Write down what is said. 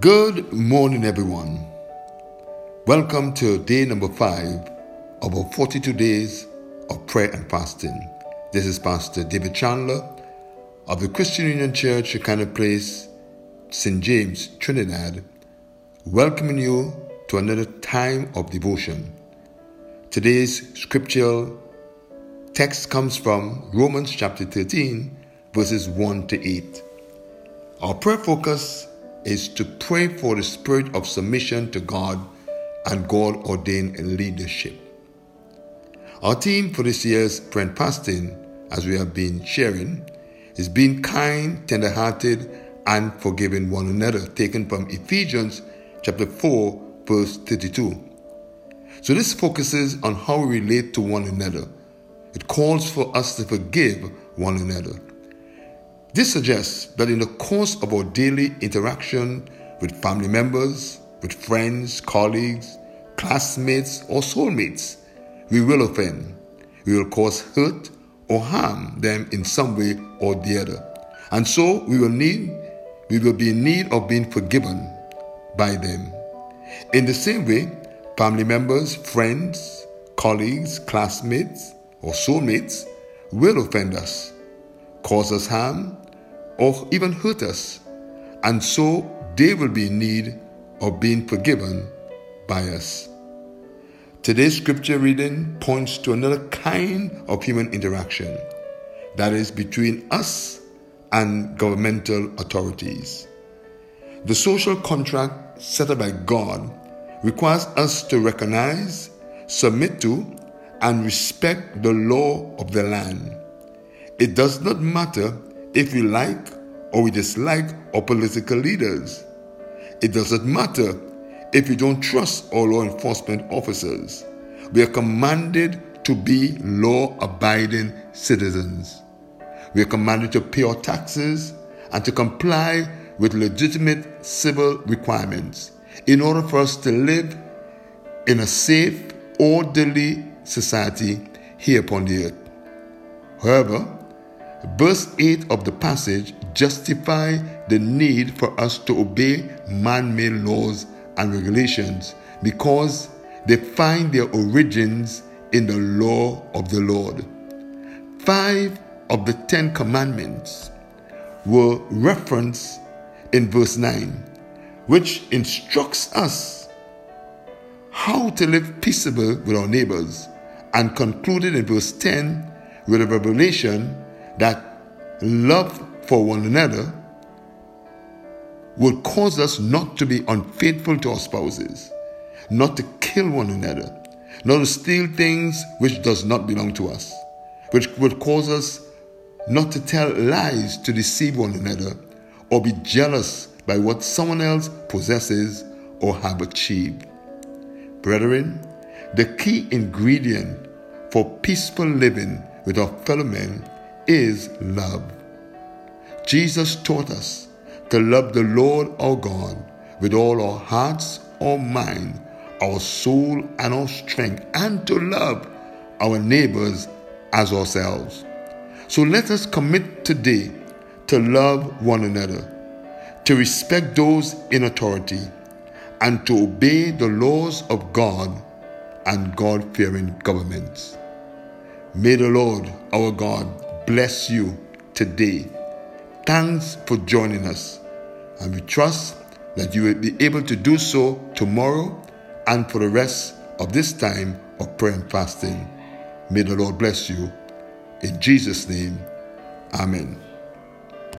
Good morning, everyone. Welcome to day number five of our 42 days of prayer and fasting. This is Pastor David Chandler of the Christian Union Church, Shekinah Place, St. James, Trinidad, welcoming you to another time of devotion. Today's scriptural text comes from Romans chapter 13, verses 1 to 8. Our prayer focus is to pray for the spirit of submission to God and God ordained leadership. Our theme for this year's and fasting, as we have been sharing, is being kind, tender hearted, and forgiving one another, taken from Ephesians chapter 4, verse 32. So this focuses on how we relate to one another. It calls for us to forgive one another. This suggests that in the course of our daily interaction with family members, with friends, colleagues, classmates, or soulmates, we will offend. We will cause hurt or harm them in some way or the other. And so we will need we will be in need of being forgiven by them. In the same way, family members, friends, colleagues, classmates, or soulmates will offend us cause us harm, or even hurt us, and so they will be in need of being forgiven by us. Today's scripture reading points to another kind of human interaction that is between us and governmental authorities. The social contract set up by God requires us to recognize, submit to, and respect the law of the land it does not matter if we like or we dislike our political leaders. It doesn't matter if we don't trust our law enforcement officers. We are commanded to be law abiding citizens. We are commanded to pay our taxes and to comply with legitimate civil requirements in order for us to live in a safe, orderly society here upon the earth. However, Verse 8 of the passage justify the need for us to obey man-made laws and regulations because they find their origins in the law of the Lord. Five of the Ten Commandments were referenced in verse 9, which instructs us how to live peaceable with our neighbors, and concluded in verse 10 with a revelation that love for one another will cause us not to be unfaithful to our spouses, not to kill one another, not to steal things which does not belong to us, which would cause us not to tell lies to deceive one another or be jealous by what someone else possesses or have achieved. Brethren, the key ingredient for peaceful living with our fellow men is love. Jesus taught us to love the Lord our God with all our hearts, our mind, our soul, and our strength, and to love our neighbors as ourselves. So let us commit today to love one another, to respect those in authority, and to obey the laws of God and God fearing governments. May the Lord our God bless you today. Thanks for joining us. And we trust that you will be able to do so tomorrow and for the rest of this time of prayer and fasting. May the Lord bless you. In Jesus' name, Amen.